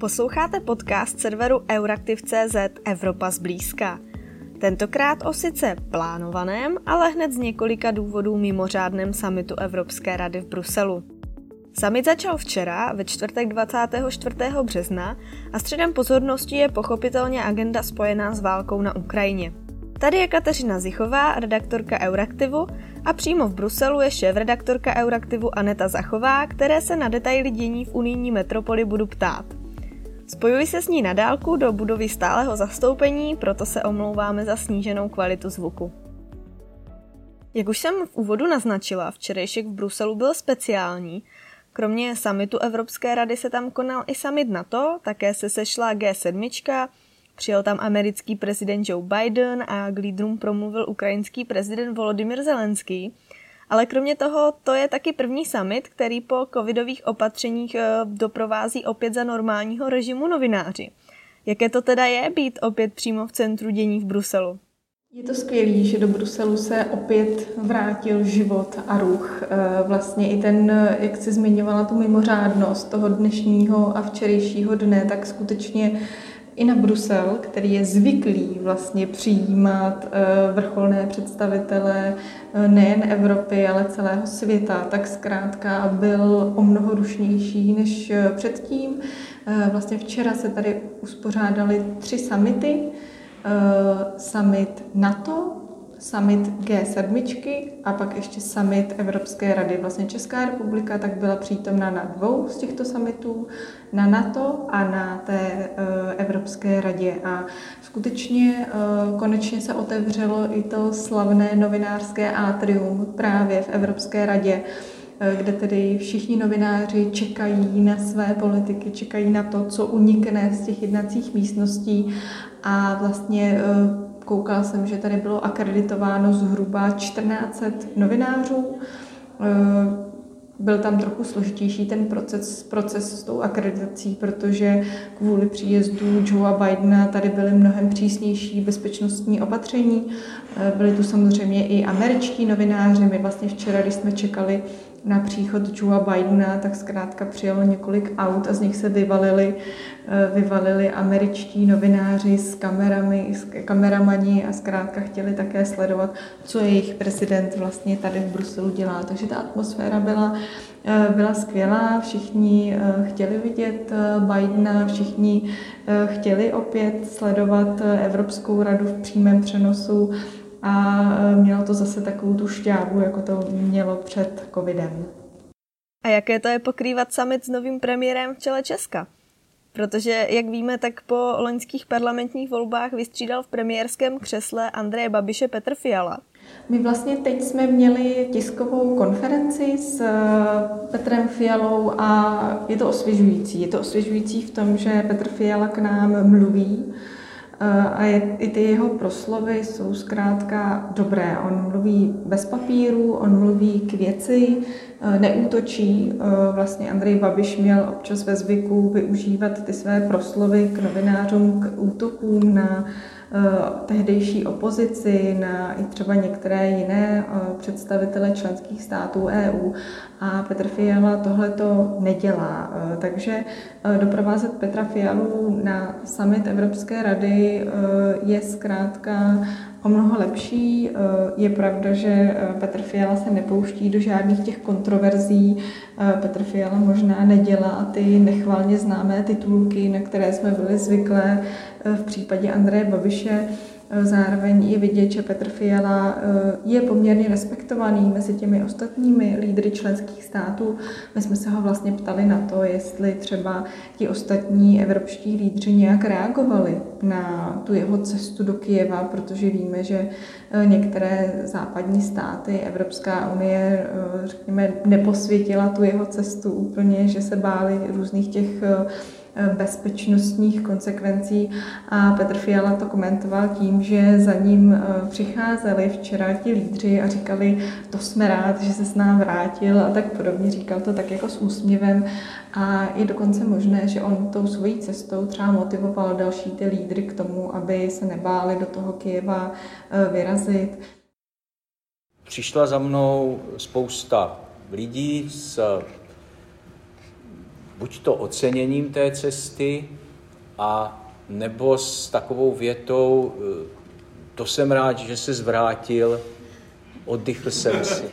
Posloucháte podcast serveru Euraktiv.cz Evropa zblízka. Tentokrát o sice plánovaném, ale hned z několika důvodů mimořádném samitu Evropské rady v Bruselu. Summit začal včera, ve čtvrtek 24. března a středem pozornosti je pochopitelně agenda spojená s válkou na Ukrajině. Tady je Kateřina Zichová, redaktorka Euraktivu a přímo v Bruselu je šéf-redaktorka Euraktivu Aneta Zachová, které se na detaily dění v unijní metropoli budu ptát. Spojuji se s ní na dálku do budovy stáleho zastoupení, proto se omlouváme za sníženou kvalitu zvuku. Jak už jsem v úvodu naznačila, včerejšek v Bruselu byl speciální. Kromě samitu Evropské rady se tam konal i summit NATO, také se sešla G7, Přijel tam americký prezident Joe Biden a k lídrům promluvil ukrajinský prezident Volodymyr Zelenský. Ale kromě toho, to je taky první summit, který po covidových opatřeních eh, doprovází opět za normálního režimu novináři. Jaké to teda je být opět přímo v centru dění v Bruselu? Je to skvělé, že do Bruselu se opět vrátil život a ruch. Eh, vlastně i ten, jak jsi zmiňovala tu mimořádnost toho dnešního a včerejšího dne, tak skutečně i na Brusel, který je zvyklý vlastně přijímat eh, vrcholné představitele eh, nejen Evropy, ale celého světa, tak zkrátka byl o mnoho rušnější než eh, předtím. Vlastně včera se tady uspořádali tři samity. Summit NATO, summit G7 a pak ještě summit Evropské rady. Vlastně Česká republika tak byla přítomna na dvou z těchto summitů, na NATO a na té Evropské radě. A skutečně eh, konečně se otevřelo i to slavné novinářské atrium právě v Evropské radě, eh, kde tedy všichni novináři čekají na své politiky, čekají na to, co unikne z těch jednacích místností a vlastně Koukala jsem, že tady bylo akreditováno zhruba 1400 novinářů. Byl tam trochu složitější ten proces, proces s tou akreditací, protože kvůli příjezdu Joea Bidena tady byly mnohem přísnější bezpečnostní opatření. Eh, byli tu samozřejmě i američtí novináři. My vlastně včera, když jsme čekali na příchod Joea Bidena, tak zkrátka přijelo několik aut a z nich se vyvalili, eh, vyvalili američtí novináři s kamerami, s kameramani a zkrátka chtěli také sledovat, co jejich prezident vlastně tady v Bruselu dělá. Takže ta atmosféra byla, eh, byla skvělá, všichni eh, chtěli vidět Bidena, všichni chtěli opět sledovat Evropskou radu v přímém přenosu a e, mělo to zase takovou tu šťávu, jako to mělo před covidem. A jaké to je pokrývat summit s novým premiérem v čele Česka? Protože, jak víme, tak po loňských parlamentních volbách vystřídal v premiérském křesle Andreje Babiše Petr Fiala. My vlastně teď jsme měli tiskovou konferenci s e, Petrem Fialou a je to osvěžující. Je to osvěžující v tom, že Petr Fiala k nám mluví a je, i ty jeho proslovy jsou zkrátka dobré. On mluví bez papíru, on mluví k věci, e, neútočí. E, vlastně Andrej Babiš měl občas ve zvyku využívat ty své proslovy k novinářům, k útokům na Eh, tehdejší opozici, na i třeba některé jiné eh, představitele členských států EU. A Petr Fiala tohle to nedělá. Eh, takže doprovázet Petra Fialu na summit Evropské rady je zkrátka o mnoho lepší. Je pravda, že Petr Fiala se nepouští do žádných těch kontroverzí. Petr Fiala možná nedělá ty nechvalně známé titulky, na které jsme byli zvyklé v případě Andreje Babiše. Zároveň je vidět, že Petr Fiala eh, je poměrně respektovaný mezi těmi ostatními lídry členských států. My jsme se ho vlastně ptali na to, jestli třeba ti ostatní evropští lídři nějak reagovali na tu jeho cestu do Kijeva, protože víme, že eh, některé západní státy, Evropská unie, eh, řekněme, neposvětila tu jeho cestu úplně, že se báli různých těch bezpečnostních konsekvencí a Petr Fiala to komentoval tím, že za ním eh, přicházeli včera ti lídři a říkali, to jsme rád, že se s nám vrátil a tak podobně. Říkal to tak jako s úsměvem a je dokonce možné, že on tou svojí cestou třeba motivoval další ty lídry k tomu, aby se nebáli do toho Kyjeva eh, vyrazit. Přišla za mnou spousta lidí z buď to oceněním té cesty, a nebo s takovou větou, to jsem rád, že se zvrátil, oddychl jsem si.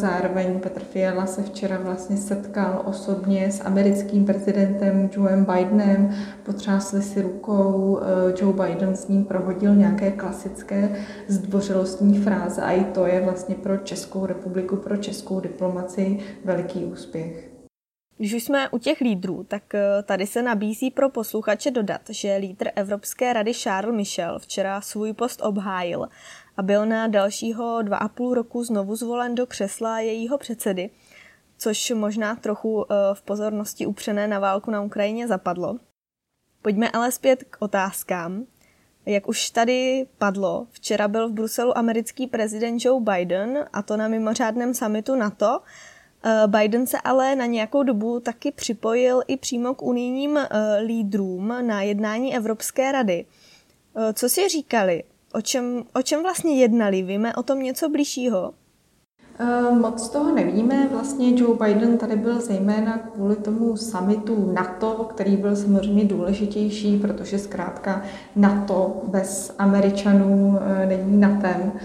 Zároveň Petr Fiala se včera vlastně setkal osobně s americkým prezidentem Joeem Bidenem, potřásli si rukou, eh, Joe Biden s ním prohodil nějaké klasické zdvořilostní fráze a i to je vlastně pro Českou republiku, pro českou diplomaci veliký úspěch. Když už jsme u těch lídrů, tak eh, tady se nabízí pro posluchače dodat, že lídr Evropské rady Charles Michel včera svůj post obhájil a byl na dalšího dva a půl roku znovu zvolen do křesla jejího předsedy, což možná trochu eh, v pozornosti upřené na válku na Ukrajině zapadlo. Pojďme ale zpět k otázkám. Jak už tady padlo, včera byl v Bruselu americký prezident Joe Biden, a to na mimořádném samitu NATO. Eh, Biden se ale na nějakou dobu taky připojil i přímo k unijním eh, lídrům na jednání Evropské rady. Co si říkali? O čem, o čem vlastně jednali? Víme o tom něco blížšího? Eh, moc toho nevíme. Vlastně Joe Biden tady byl zejména kvůli tomu summitu NATO, který byl samozřejmě důležitější, protože zkrátka NATO bez Američanů eh, není NATEM. Eh,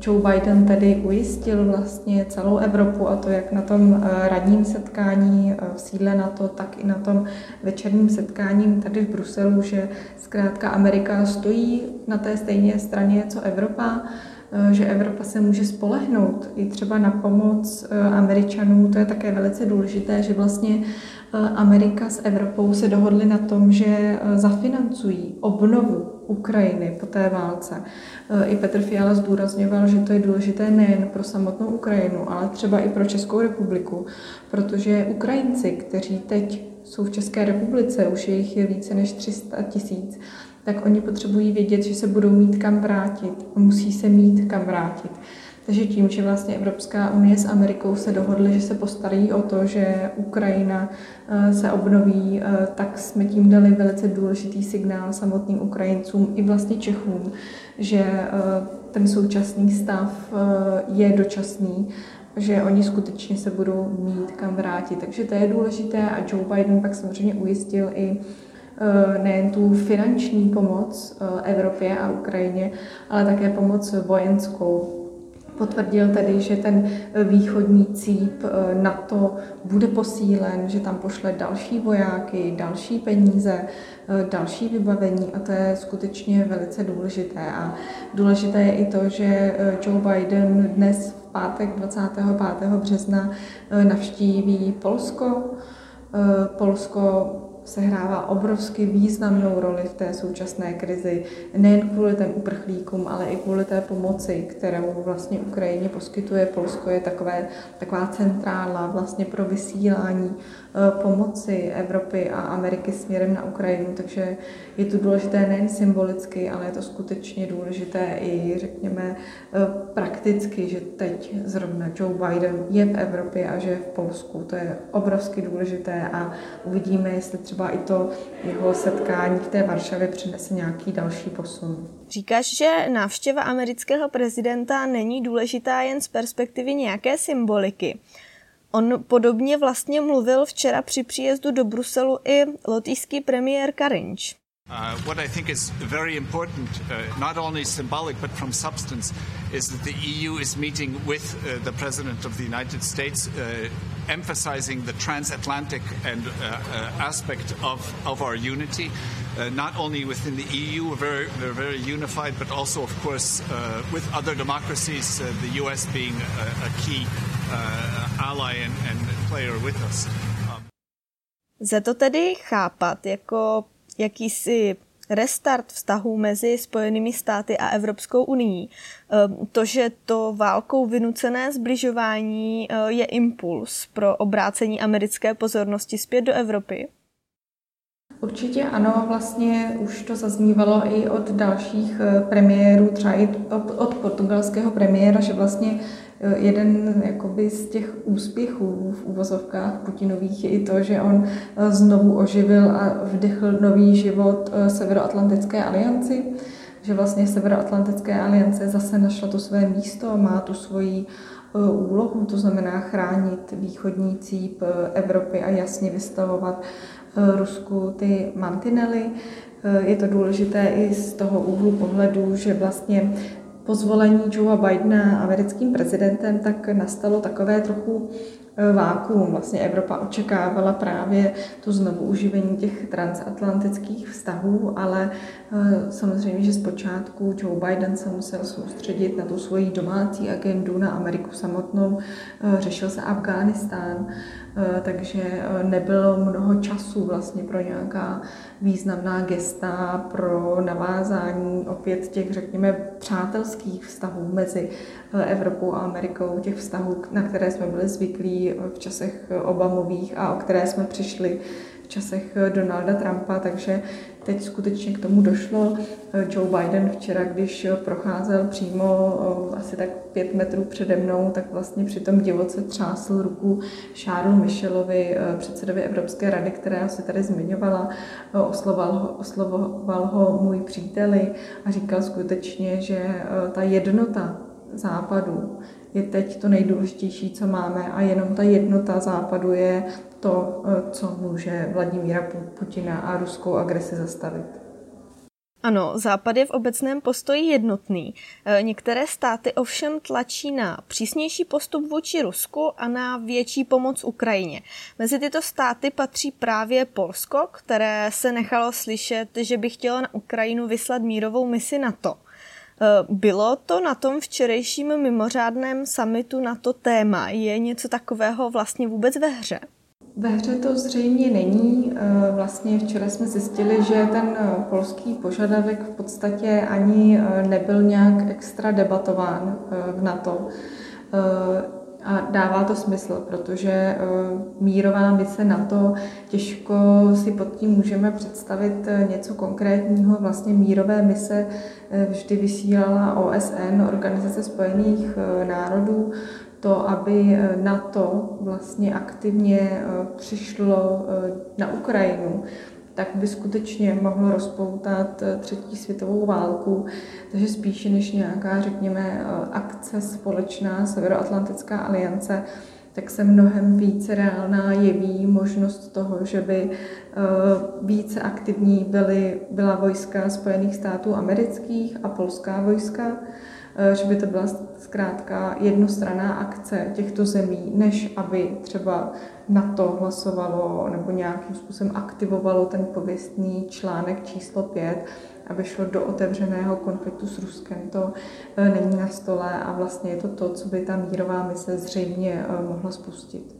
Joe Biden tedy ujistil vlastně celou Evropu a to jak na tom eh, radním setkání eh, v sídle NATO, tak i na tom večerním setkání tady v Bruselu, že zkrátka Amerika stojí na té stejné straně co Evropa, že Evropa se může spolehnout i třeba na pomoc Američanů. To je také velice důležité, že vlastně Amerika s Evropou se dohodly na tom, že zafinancují obnovu Ukrajiny po té válce. E, I Petr Fiala zdůrazňoval, že to je důležité nejen pro samotnou Ukrajinu, ale třeba i pro Českou republiku, protože Ukrajinci, kteří teď jsou v České republice, už je jich je více než 300 tisíc, tak oni potřebují vědět, že se budou mít kam vrátit. Musí se mít kam vrátit. Takže tím, že vlastně Evropská unie s Amerikou se dohodly, že se postarají o to, že Ukrajina eh, se obnoví, eh, tak jsme tím dali velice důležitý signál samotným Ukrajincům i vlastně Čechům, že eh, ten současný stav je dočasný, že oni skutečně se budou mít kam vrátit. Takže to je důležité a Joe Biden pak samozřejmě ujistil i nejen tu finanční pomoc Evropě a Ukrajině, ale také pomoc vojenskou Potvrdil tedy, že ten východní cíp eh, NATO bude posílen, že tam pošle další vojáky, další peníze, eh, další vybavení a to je skutečně velice důležité. A důležité je i to, že eh, Joe Biden dnes v pátek 25. března navštíví Polsko. Polsko sehrává obrovsky významnou roli v té současné krizi, nejen kvůli těm uprchlíkům, ale i kvůli té pomoci, kterou vlastně Ukrajině poskytuje. Polsko je takové, taková centrála vlastně pro vysílání Eh, pomoci Evropy a Ameriky směrem na Ukrajinu, takže je to důležité nejen symbolicky, ale je to skutečně důležité i, řekněme, eh, prakticky, že teď zrovna Joe Biden je v Evropě a že je v Polsku. To je obrovsky důležité a uvidíme, jestli třeba i to jeho setkání v té Varšavě přinese nějaký další posun. Říkáš, že návštěva amerického prezidenta není důležitá jen z perspektivy nějaké symboliky. On podobně vlastně mluvil včera při příjezdu do Bruselu i lotyšský premiér Karinč. Uh, what I think is very important, uh, not only symbolic but from substance, is that the EU is meeting with uh, the President of the United States, uh, emphasizing the transatlantic and uh, aspect of, of our unity. not only within the EU, we're very, we're very unified, but also, of course, with other democracies, the US being a, a key ally and, and player with us. Um, to tedy chápat jako jakýsi restart vztahů mezi Spojenými státy a Evropskou unii. Ehm, to, že to válkou vynucené zbližování eh, je impuls pro obrácení americké pozornosti zpět do Evropy? Určitě ano, vlastně už to zaznívalo i od dalších eh, premiérů, třeba i od portugalského premiéra, že vlastně Eh, jeden jakoby z těch úspěchů v úvozovkách Putinových je i to, že on eh, znovu oživil a vdechl nový život eh, Severoatlantické alianci. Že vlastně Severoatlantické aliance zase našla to své místo, má tu svoji eh, úlohu, to znamená chránit východní cíp eh, Evropy a jasně vystavovat Rusku ty mantinely. Je to důležité i z toho úhlu pohledu, že vlastně po zvolení Joea Bidena americkým prezidentem, tak nastalo takové trochu e, vákuum. Vlastně Evropa očekávala právě to znovu uživení těch transatlantických vztahů, ale e, samozřejmě, že zpočátku Joe Biden se musel soustředit na tu svoji domácí agendu, na Ameriku samotnou, e, řešil se Afghánistán, takže nebylo mnoho času vlastně pro nějaká významná gesta, pro navázání opět těch, řekněme, přátelských vztahů mezi eh, Evropou a Amerikou, těch vztahů, na které jsme byli zvyklí v časech Obamových a o které jsme přišli časech Donalda Trumpa, takže teď skutečně k tomu došlo. Joe Biden včera, když procházel přímo asi tak pět metrů přede mnou, tak vlastně při tom divoce třásl ruku Charles Michelovi, eh, předsedovi Evropské rady, která se tady zmiňovala, oslovoval ho, oslovoval ho můj příteli a říkal skutečně, že eh, ta jednota západu je teď to nejdůležitější, co máme a jenom ta jednota západu je to, eh, co může Vladimíra Putina a ruskou agresi zastavit. Ano, Západ je v obecném postoji jednotný. Eh, některé státy ovšem tlačí na přísnější postup vůči Rusku a na větší pomoc Ukrajině. Mezi tyto státy patří právě Polsko, které se nechalo slyšet, že by chtělo na Ukrajinu vyslat mírovou misi NATO. Eh, bylo to na tom včerejším mimořádném summitu na to téma? Je něco takového vlastně vůbec ve hře? Ve hře to zřejmě není. Eh, vlastně včera jsme zjistili, že ten eh, polský požadavek v podstatě ani nebyl nějak extra debatován v NATO. A dává to smysl, protože eh, mírová mise NATO, těžko si pod tím můžeme představit eh, něco konkrétního. Vlastně mírové mise eh, vždy vysílala OSN, Organizace spojených národů, to, aby NATO vlastně aktivně přišlo na Ukrajinu, tak by skutečně mohlo rozpoutat eh, třetí světovou válku. Takže spíše než nějaká, řekněme, eh, akce společná Severoatlantická aliance, tak se mnohem více reálná jeví možnost toho, že by eh, více aktivní byly, byla vojska Spojených států amerických a polská vojska, že by to byla zkrátka jednostranná akce těchto zemí, než aby třeba na to hlasovalo nebo nějakým způsobem aktivovalo ten pověstný článek číslo 5, aby šlo do otevřeného konfliktu s Ruskem. To e, není na stole a vlastně je to to, co by ta mírová mise zřejmě e, mohla spustit.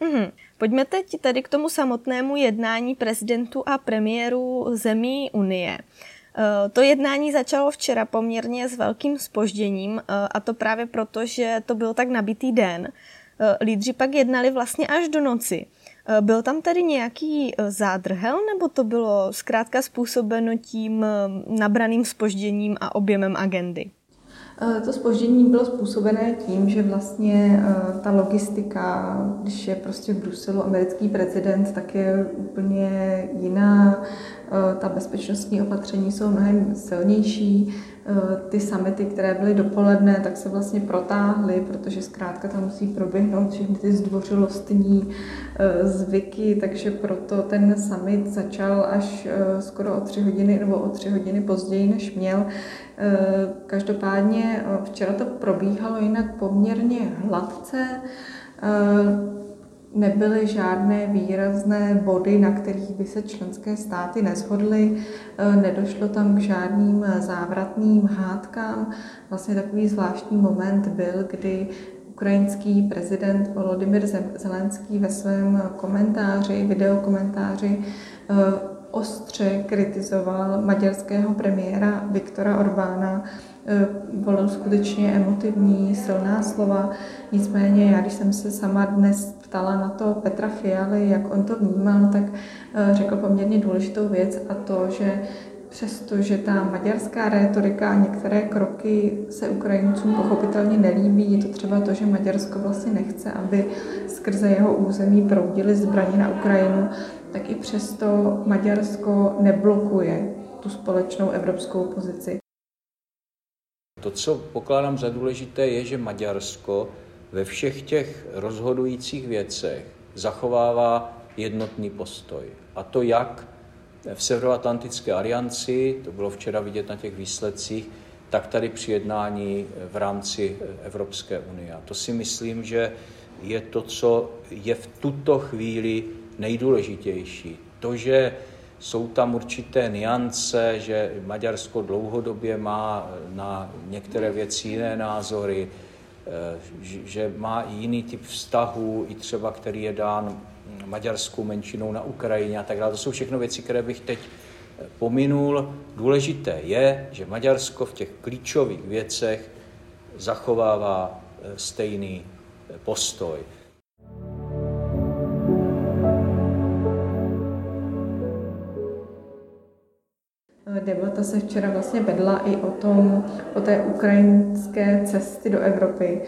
Mm-hmm. Pojďme teď tady k tomu samotnému jednání prezidentů a premiérů zemí Unie. E, to jednání začalo včera poměrně s velkým spožděním a to právě proto, že to byl tak nabitý den. Eh, lídři pak jednali vlastně až do noci. Eh, byl tam tedy nějaký eh, zádrhel, nebo to bylo zkrátka způsobeno tím nabraným spožděním a objemem agendy? To spoždění bylo způsobené tím, že vlastně ta logistika, když je prostě v Bruselu americký prezident, tak je úplně jiná. Ta bezpečnostní opatření jsou mnohem silnější. Eh, ty samity, které byly dopoledne, tak se vlastně protáhly, protože zkrátka tam musí proběhnout všechny ty zdvořilostní eh, zvyky, takže proto ten summit začal až eh, skoro o tři hodiny nebo o tři hodiny později, než měl. Každopádně včera to probíhalo jinak poměrně hladce nebyly žádné výrazné body, na kterých by se členské státy neshodly, e, nedošlo tam k žádným závratným hádkám. Vlastně takový zvláštní moment byl, kdy ukrajinský prezident Volodymyr Zelenský ve svém komentáři, videokomentáři e, ostře kritizoval maďarského premiéra Viktora Orbána Eh, volil skutečně emotivní, silná slova. Nicméně já, když jsem se sama dnes ptala na to Petra Fialy, jak on to vnímal, tak eh, řekl poměrně důležitou věc a to, že přestože ta maďarská rétorika a některé kroky se Ukrajincům pochopitelně nelíbí, je to třeba to, že Maďarsko vlastně nechce, aby skrze jeho území proudily zbraně na Ukrajinu, tak i přesto Maďarsko neblokuje tu společnou evropskou pozici. To, co pokládám za důležité, je, že Maďarsko ve všech těch rozhodujících věcech zachovává jednotný postoj. A to jak v Severoatlantické alianci, to bylo včera vidět na těch výsledcích, tak tady při jednání v rámci Evropské unie. A to si myslím, že je to, co je v tuto chvíli nejdůležitější. To, že jsou tam určité niance, že Maďarsko dlouhodobě má na některé věci jiné názory, že má i jiný typ vztahů, i třeba který je dán maďarskou menšinou na Ukrajině a tak dále. To jsou všechno věci, které bych teď eh, pominul. Důležité je, že Maďarsko v těch klíčových věcech zachovává eh, stejný postoj. Se včera vlastně vedla i o tom, o té ukrajinské cesty do Evropy.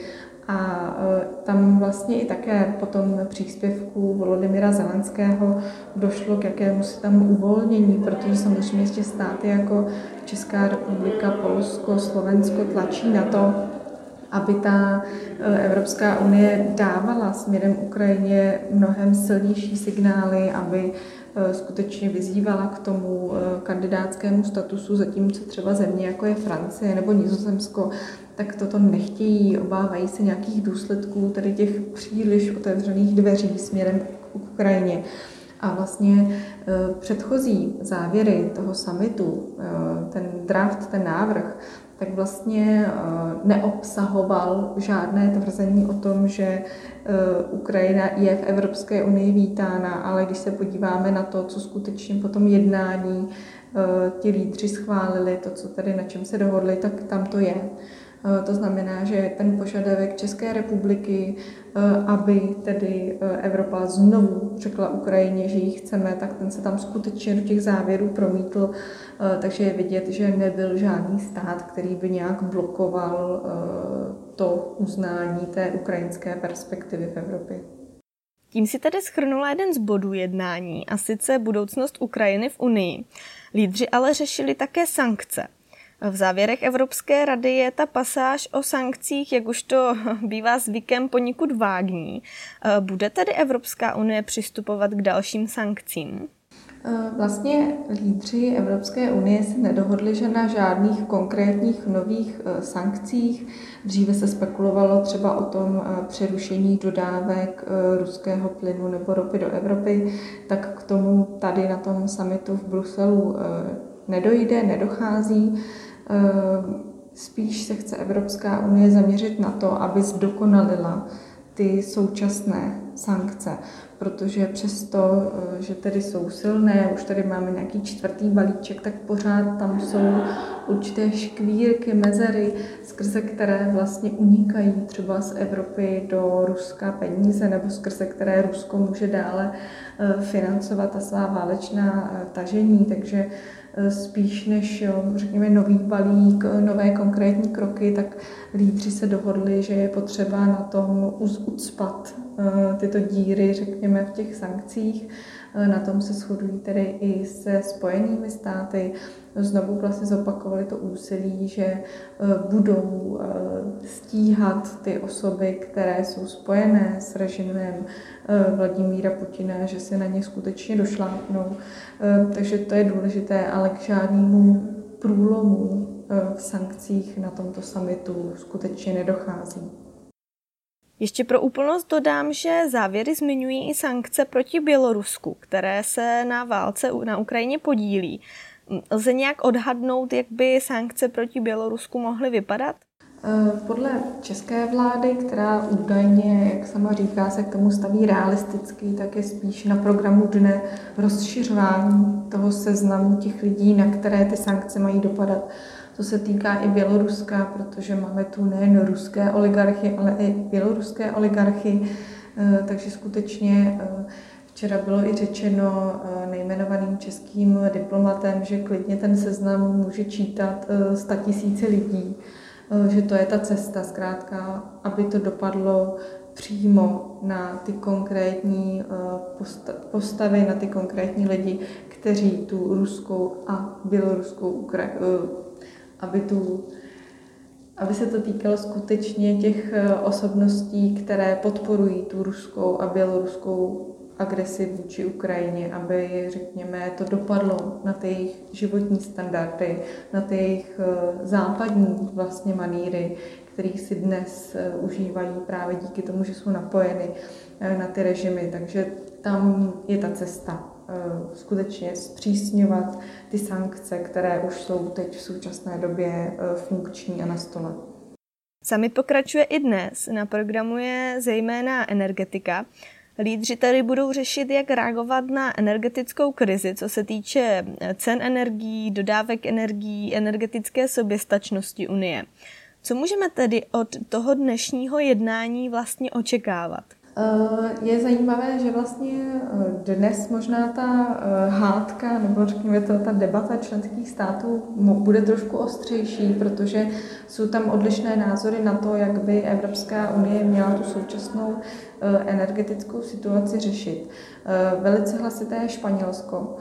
A e, tam vlastně i také po tom příspěvku Volodymyra Zelenského došlo k jakému si tam uvolnění, protože samozřejmě ještě státy jako Česká republika, Polsko, Slovensko tlačí na to, aby ta e, Evropská unie dávala směrem Ukrajině mnohem silnější signály, aby skutečně vyzývala k tomu e, kandidátskému statusu, zatímco třeba země jako je Francie nebo Nizozemsko, tak toto nechtějí, obávají se nějakých důsledků tady těch příliš otevřených dveří směrem k Ukrajině. A vlastně předchozí závěry toho samitu, ten draft, ten návrh, tak vlastně eh, neobsahoval žádné tvrzení o tom, že eh, Ukrajina je v Evropské unii vítána, ale když se podíváme na to, co skutečně po tom jednání eh, ti lídři schválili, to, co tady na čem se dohodli, tak tam to je. Eh, to znamená, že ten požadavek České republiky, eh, aby tedy eh, Evropa znovu řekla Ukrajině, že ji chceme, tak ten se tam skutečně do těch závěrů promítl, takže je vidět, že nebyl žádný stát, který by nějak blokoval to uznání té ukrajinské perspektivy v Evropě. Tím si tedy schrnula jeden z bodů jednání, a sice budoucnost Ukrajiny v Unii. Lídři ale řešili také sankce. V závěrech Evropské rady je ta pasáž o sankcích, jak už to bývá zvykem, poněkud vágní. Bude tedy Evropská unie přistupovat k dalším sankcím? Vlastně lídři Evropské unie se nedohodli, že na žádných konkrétních nových e, sankcích. Dříve se spekulovalo třeba o tom e, přerušení dodávek ruského plynu nebo ropy do Evropy, tak k tomu tady na tom samitu v Bruselu nedojde, nedochází. Ehm, spíš se chce Evropská unie zaměřit na to, aby zdokonalila ty současné sankce, protože přesto, eh, že tedy jsou silné, už tady máme nějaký čtvrtý balíček, tak pořád tam jsou určité škvírky, mezery, skrze které vlastně unikají třeba z Evropy do Ruska peníze, nebo skrze které Rusko může dále eh, financovat ta svá válečná eh, tažení, takže spíš než, řekněme, nový balík, nové konkrétní kroky, tak lídři se dohodli, že je potřeba na tom ucpat eh, tyto díry, řekněme, v těch sankcích. Eh, na tom se shodují tedy i se spojenými státy. Znovu vlastně zopakovali to úsilí, že eh, budou stíhat ty osoby, které jsou spojené s režimem Vladimíra Putina, že se na ně skutečně došlápnou. Takže to je důležité, ale k žádnému průlomu v sankcích na tomto samitu skutečně nedochází. Ještě pro úplnost dodám, že závěry zmiňují i sankce proti Bělorusku, které se na válce na Ukrajině podílí. Lze nějak odhadnout, jak by sankce proti Bělorusku mohly vypadat? Eh, podle české vlády, která údajně, jak sama říká, se k tomu staví realisticky, tak je spíš na programu dne rozšiřování toho seznamu těch lidí, na které ty sankce mají dopadat. To se týká i Běloruska, protože máme tu nejen ruské oligarchy, ale i běloruské oligarchy, eh, takže skutečně eh, Včera bylo i řečeno eh, nejmenovaným českým diplomatem, že klidně ten seznam může čítat 100 tisíce lidí, že to je ta cesta zkrátka, aby to dopadlo přímo na ty konkrétní postavy, na ty konkrétní lidi, kteří tu ruskou a běloruskou Ukra- aby tu aby se to týkalo skutečně těch eh, osobností, které podporují tu ruskou a běloruskou agresi vůči Ukrajině, aby, řekněme, to dopadlo na ty jejich životní standardy, na ty jejich eh, západní vlastně maníry, kterých si dnes eh, užívají právě díky tomu, že jsou napojeny na ty režimy. Takže tam je ta cesta skutečně zpřísňovat ty sankce, které už jsou teď v současné době funkční a na stole. Sami pokračuje i dnes. Na programu je zejména energetika. Lídři tady budou řešit, jak reagovat na energetickou krizi, co se týče cen energií, dodávek energií, energetické soběstačnosti Unie. Co můžeme tedy od toho dnešního jednání vlastně očekávat? Eh, je zajímavé, že vlastně eh, dnes možná ta eh, hádka, nebo řekněme to, ta debata členských států bude trošku ostřejší, protože jsou tam odlišné názory na to, jak by Evropská unie měla tu současnou energetickou situaci řešit. Velice hlasité je Španělsko.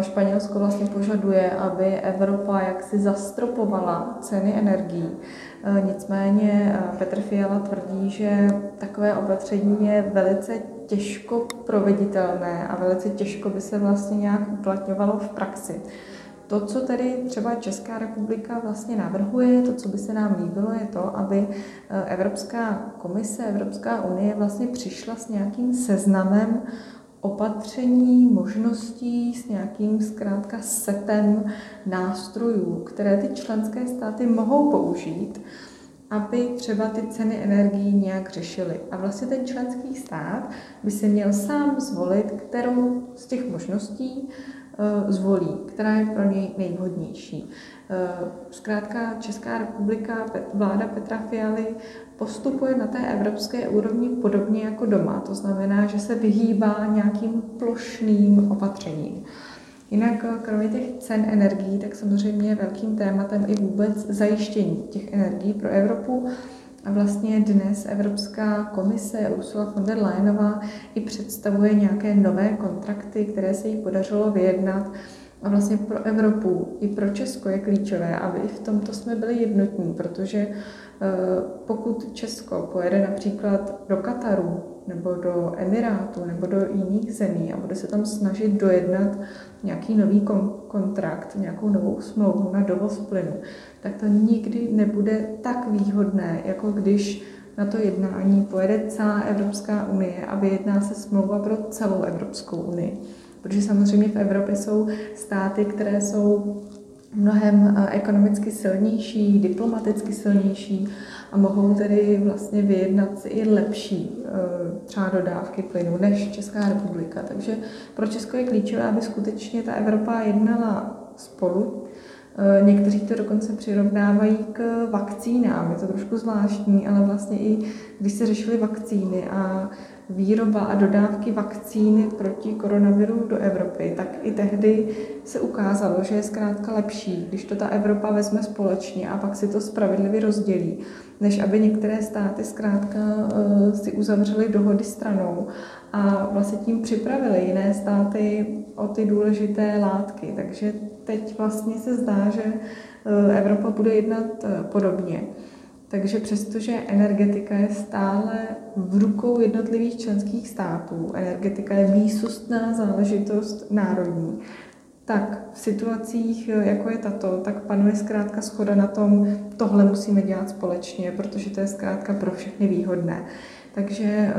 Španělsko vlastně požaduje, aby Evropa jaksi zastropovala ceny energií. Nicméně Petr Fiala tvrdí, že takové opatření je velice těžko proveditelné a velice těžko by se vlastně nějak uplatňovalo v praxi. To, co tedy třeba Česká republika vlastně navrhuje, to, co by se nám líbilo, je to, aby eh, Evropská komise, Evropská unie vlastně přišla s nějakým seznamem opatření, možností, s nějakým zkrátka setem nástrojů, které ty členské státy mohou použít, aby třeba ty ceny energií nějak řešily. A vlastně ten členský stát by se měl sám zvolit, kterou z těch možností uh, zvolí, která je pro něj nejvhodnější. Uh, zkrátka Česká republika, vláda Petra Fialy postupuje na té evropské úrovni podobně jako doma. To znamená, že se vyhýbá nějakým plošným opatřením. Jinak eh, kromě těch cen energií, tak samozřejmě je velkým tématem i vůbec zajištění těch energií pro Evropu. A vlastně dnes Evropská komise Ursula von der Leyenová i představuje nějaké nové kontrakty, které se jí podařilo vyjednat. A vlastně pro Evropu i pro Česko je klíčové, aby i v tomto jsme byli jednotní, protože Eh, pokud Česko pojede například do Kataru nebo do Emirátu nebo do jiných zemí a bude se tam snažit dojednat nějaký nový kon- kontrakt, nějakou novou smlouvu na dovoz plynu, tak to nikdy nebude tak výhodné, jako když na to jednání pojede celá Evropská unie a vyjedná se smlouva pro celou Evropskou unii. Protože samozřejmě v Evropě jsou státy, které jsou mnohem eh, ekonomicky silnější, diplomaticky silnější a mohou tedy vlastně vyjednat i lepší eh, třeba dodávky plynu než Česká republika. Takže pro Česko je klíčové, aby skutečně ta Evropa jednala spolu. Eh, někteří to dokonce přirovnávají k vakcínám. Je to trošku zvláštní, ale vlastně i když se řešily vakcíny a výroba a dodávky vakcíny proti koronaviru do Evropy, tak i tehdy se ukázalo, že je zkrátka lepší, když to ta Evropa vezme společně a pak si to spravedlivě rozdělí, než aby některé státy zkrátka uh, si uzavřely dohody stranou a vlastně tím připravili jiné státy o ty důležité látky. Takže teď vlastně se zdá, že uh, Evropa bude jednat uh, podobně. Takže přestože energetika je stále v rukou jednotlivých členských států, energetika je výsostná záležitost národní, tak v situacích, jako je tato, tak panuje zkrátka schoda na tom, tohle musíme dělat společně, protože to je zkrátka pro všechny výhodné. Takže eh,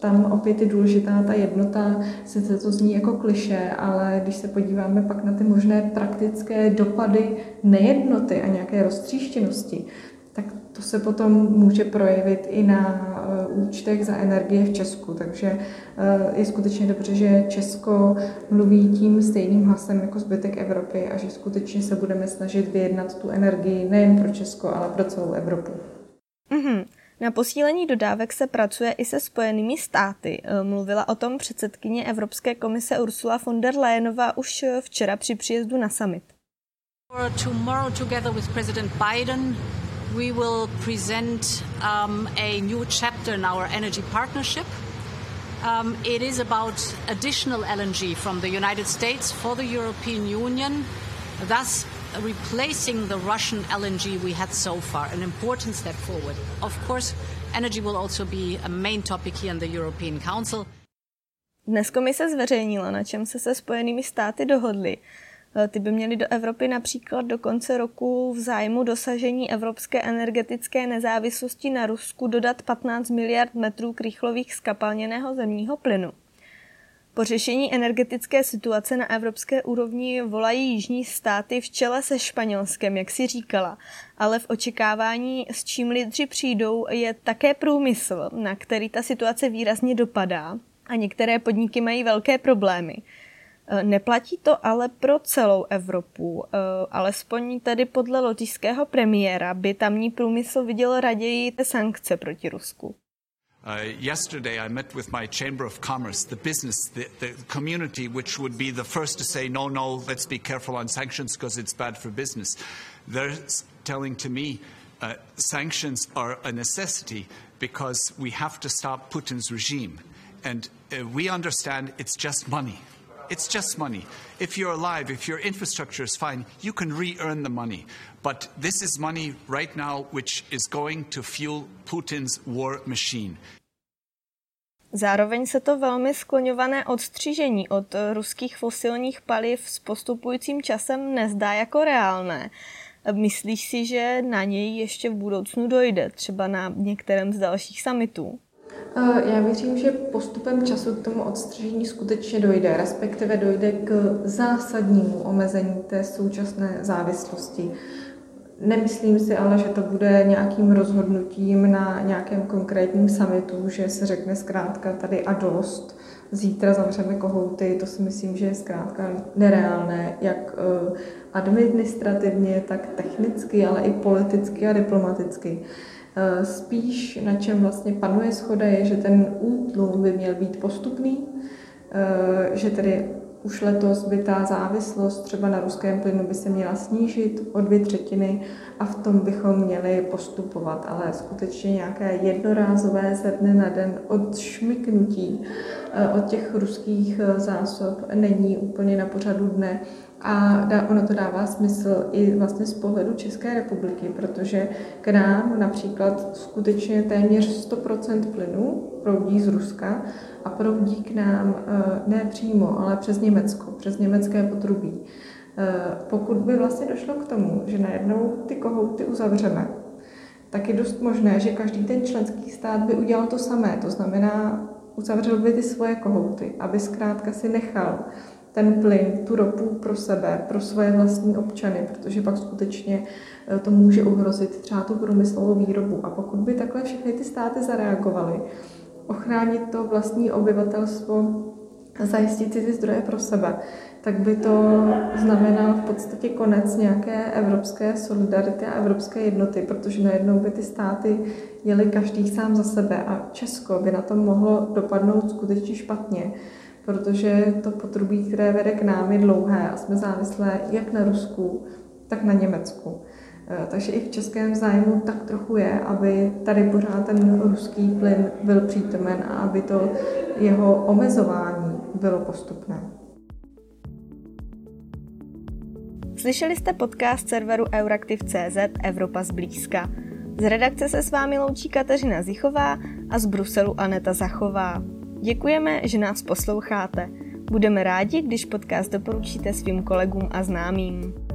tam opět je důležitá ta jednota, sice to zní jako kliše, ale když se podíváme pak na ty možné praktické dopady nejednoty a nějaké roztříštěnosti, to se potom může projevit i na eh, účtech za energie v Česku. Takže eh, je skutečně dobře, že Česko mluví tím stejným hlasem jako zbytek Evropy a že skutečně se budeme snažit vyjednat tu energii nejen pro Česko, ale pro celou Evropu. Mm-hmm. Na posílení dodávek se pracuje i se spojenými státy. Eh, mluvila o tom předsedkyně Evropské komise Ursula von der Leyenová už včera při příjezdu na summit. Tomorrow together with President Biden we will present um, a new chapter in our energy partnership. Um, it is about additional LNG from the United States for the European Union, thus replacing the Russian LNG we had so far, an important step forward. Of course, energy will also be a main topic here in the European Council. Dnes komise zveřejnila, na čem se se Spojenými státy dohodli. Eh, ty by měly do Evropy například do konce roku v zájmu dosažení evropské energetické nezávislosti na Rusku dodat 15 miliard metrů krychlových skapalněného zemního plynu. Po řešení energetické situace na evropské úrovni volají jižní státy v čele se Španělskem, jak si říkala, ale v očekávání, s čím lidři přijdou, je také průmysl, na který ta situace výrazně dopadá a některé podniky mají velké problémy. E, neplatí to ale pro celou Evropu. E, alespoň tedy podle lotyšského premiéra by tamní průmysl viděl raději sankce proti Rusku. Uh, yesterday, I met with my Chamber of Commerce, the business, the, the, community, which would be the first to say, no, no, let's be careful on sanctions because it's bad for business. They're telling to me uh, sanctions are a necessity because we have to stop Putin's regime. And uh, we understand it's just money. It's just money. If you're alive, if your infrastructure is fine, you can re earn the money. But this is money right now which is going to fuel Putin's war machine. Zároveň se to velmi skloňované odstřížení od ruských fosilních paliv s postupujícím časem nezdá jako reálné. Myslíš si, že na něj ještě v budoucnu dojde, třeba na některém z dalších summitů? Eh, já věřím, že postupem času k tomu odstřižení skutečně dojde, respektive dojde k zásadnímu omezení té současné závislosti. Nemyslím si ale, že to bude nějakým rozhodnutím na nějakém konkrétním summitu, že se řekne zkrátka tady a dost, zítra zavřeme kohouty, to si myslím, že je zkrátka nereálné, jak eh, administrativně, tak technicky, ale i politicky a diplomaticky. Eh, spíš na čem vlastně panuje schoda je, že ten útlum by měl být postupný, eh, že tedy už letos by ta závislost třeba na ruském plynu by se měla snížit o dvě třetiny a v tom bychom měli postupovat. Ale skutečně nějaké jednorázové ze dne na den odšmyknutí eh, od těch ruských zásob není úplně na pořadu dne a dá, ono to dává smysl i vlastně z pohledu České republiky, protože k nám například skutečně téměř 100% plynu proudí z Ruska a proudí k nám eh, ne přímo, ale přes Německo, přes německé potrubí. Eh, pokud by vlastně došlo k tomu, že najednou ty kohouty uzavřeme, tak je dost možné, že každý ten členský stát by udělal to samé. To znamená, uzavřel by ty svoje kohouty, aby zkrátka si nechal ten plyn, tu ropu pro sebe, pro svoje vlastní občany, protože pak skutečně eh, to může ohrozit třeba tu průmyslovou výrobu. A pokud by takhle všechny ty státy zareagovaly, ochránit to vlastní obyvatelstvo, zajistit si ty zdroje pro sebe, tak by to znamenalo v podstatě konec nějaké evropské solidarity a evropské jednoty, protože najednou by ty státy jeli každý sám za sebe a Česko by na tom mohlo dopadnout skutečně špatně protože to potrubí, které vede k nám, je dlouhé a jsme závislé jak na Rusku, tak na Německu. E, takže i v českém zájmu tak trochu je, aby tady pořád ten ruský plyn byl přítomen a aby to jeho omezování bylo postupné. Slyšeli jste podcast serveru Euraktiv.cz Evropa zblízka. Z redakce se s vámi loučí Kateřina Zichová a z Bruselu Aneta Zachová. Děkujeme, že nás posloucháte. Budeme rádi, když podcast doporučíte svým kolegům a známým.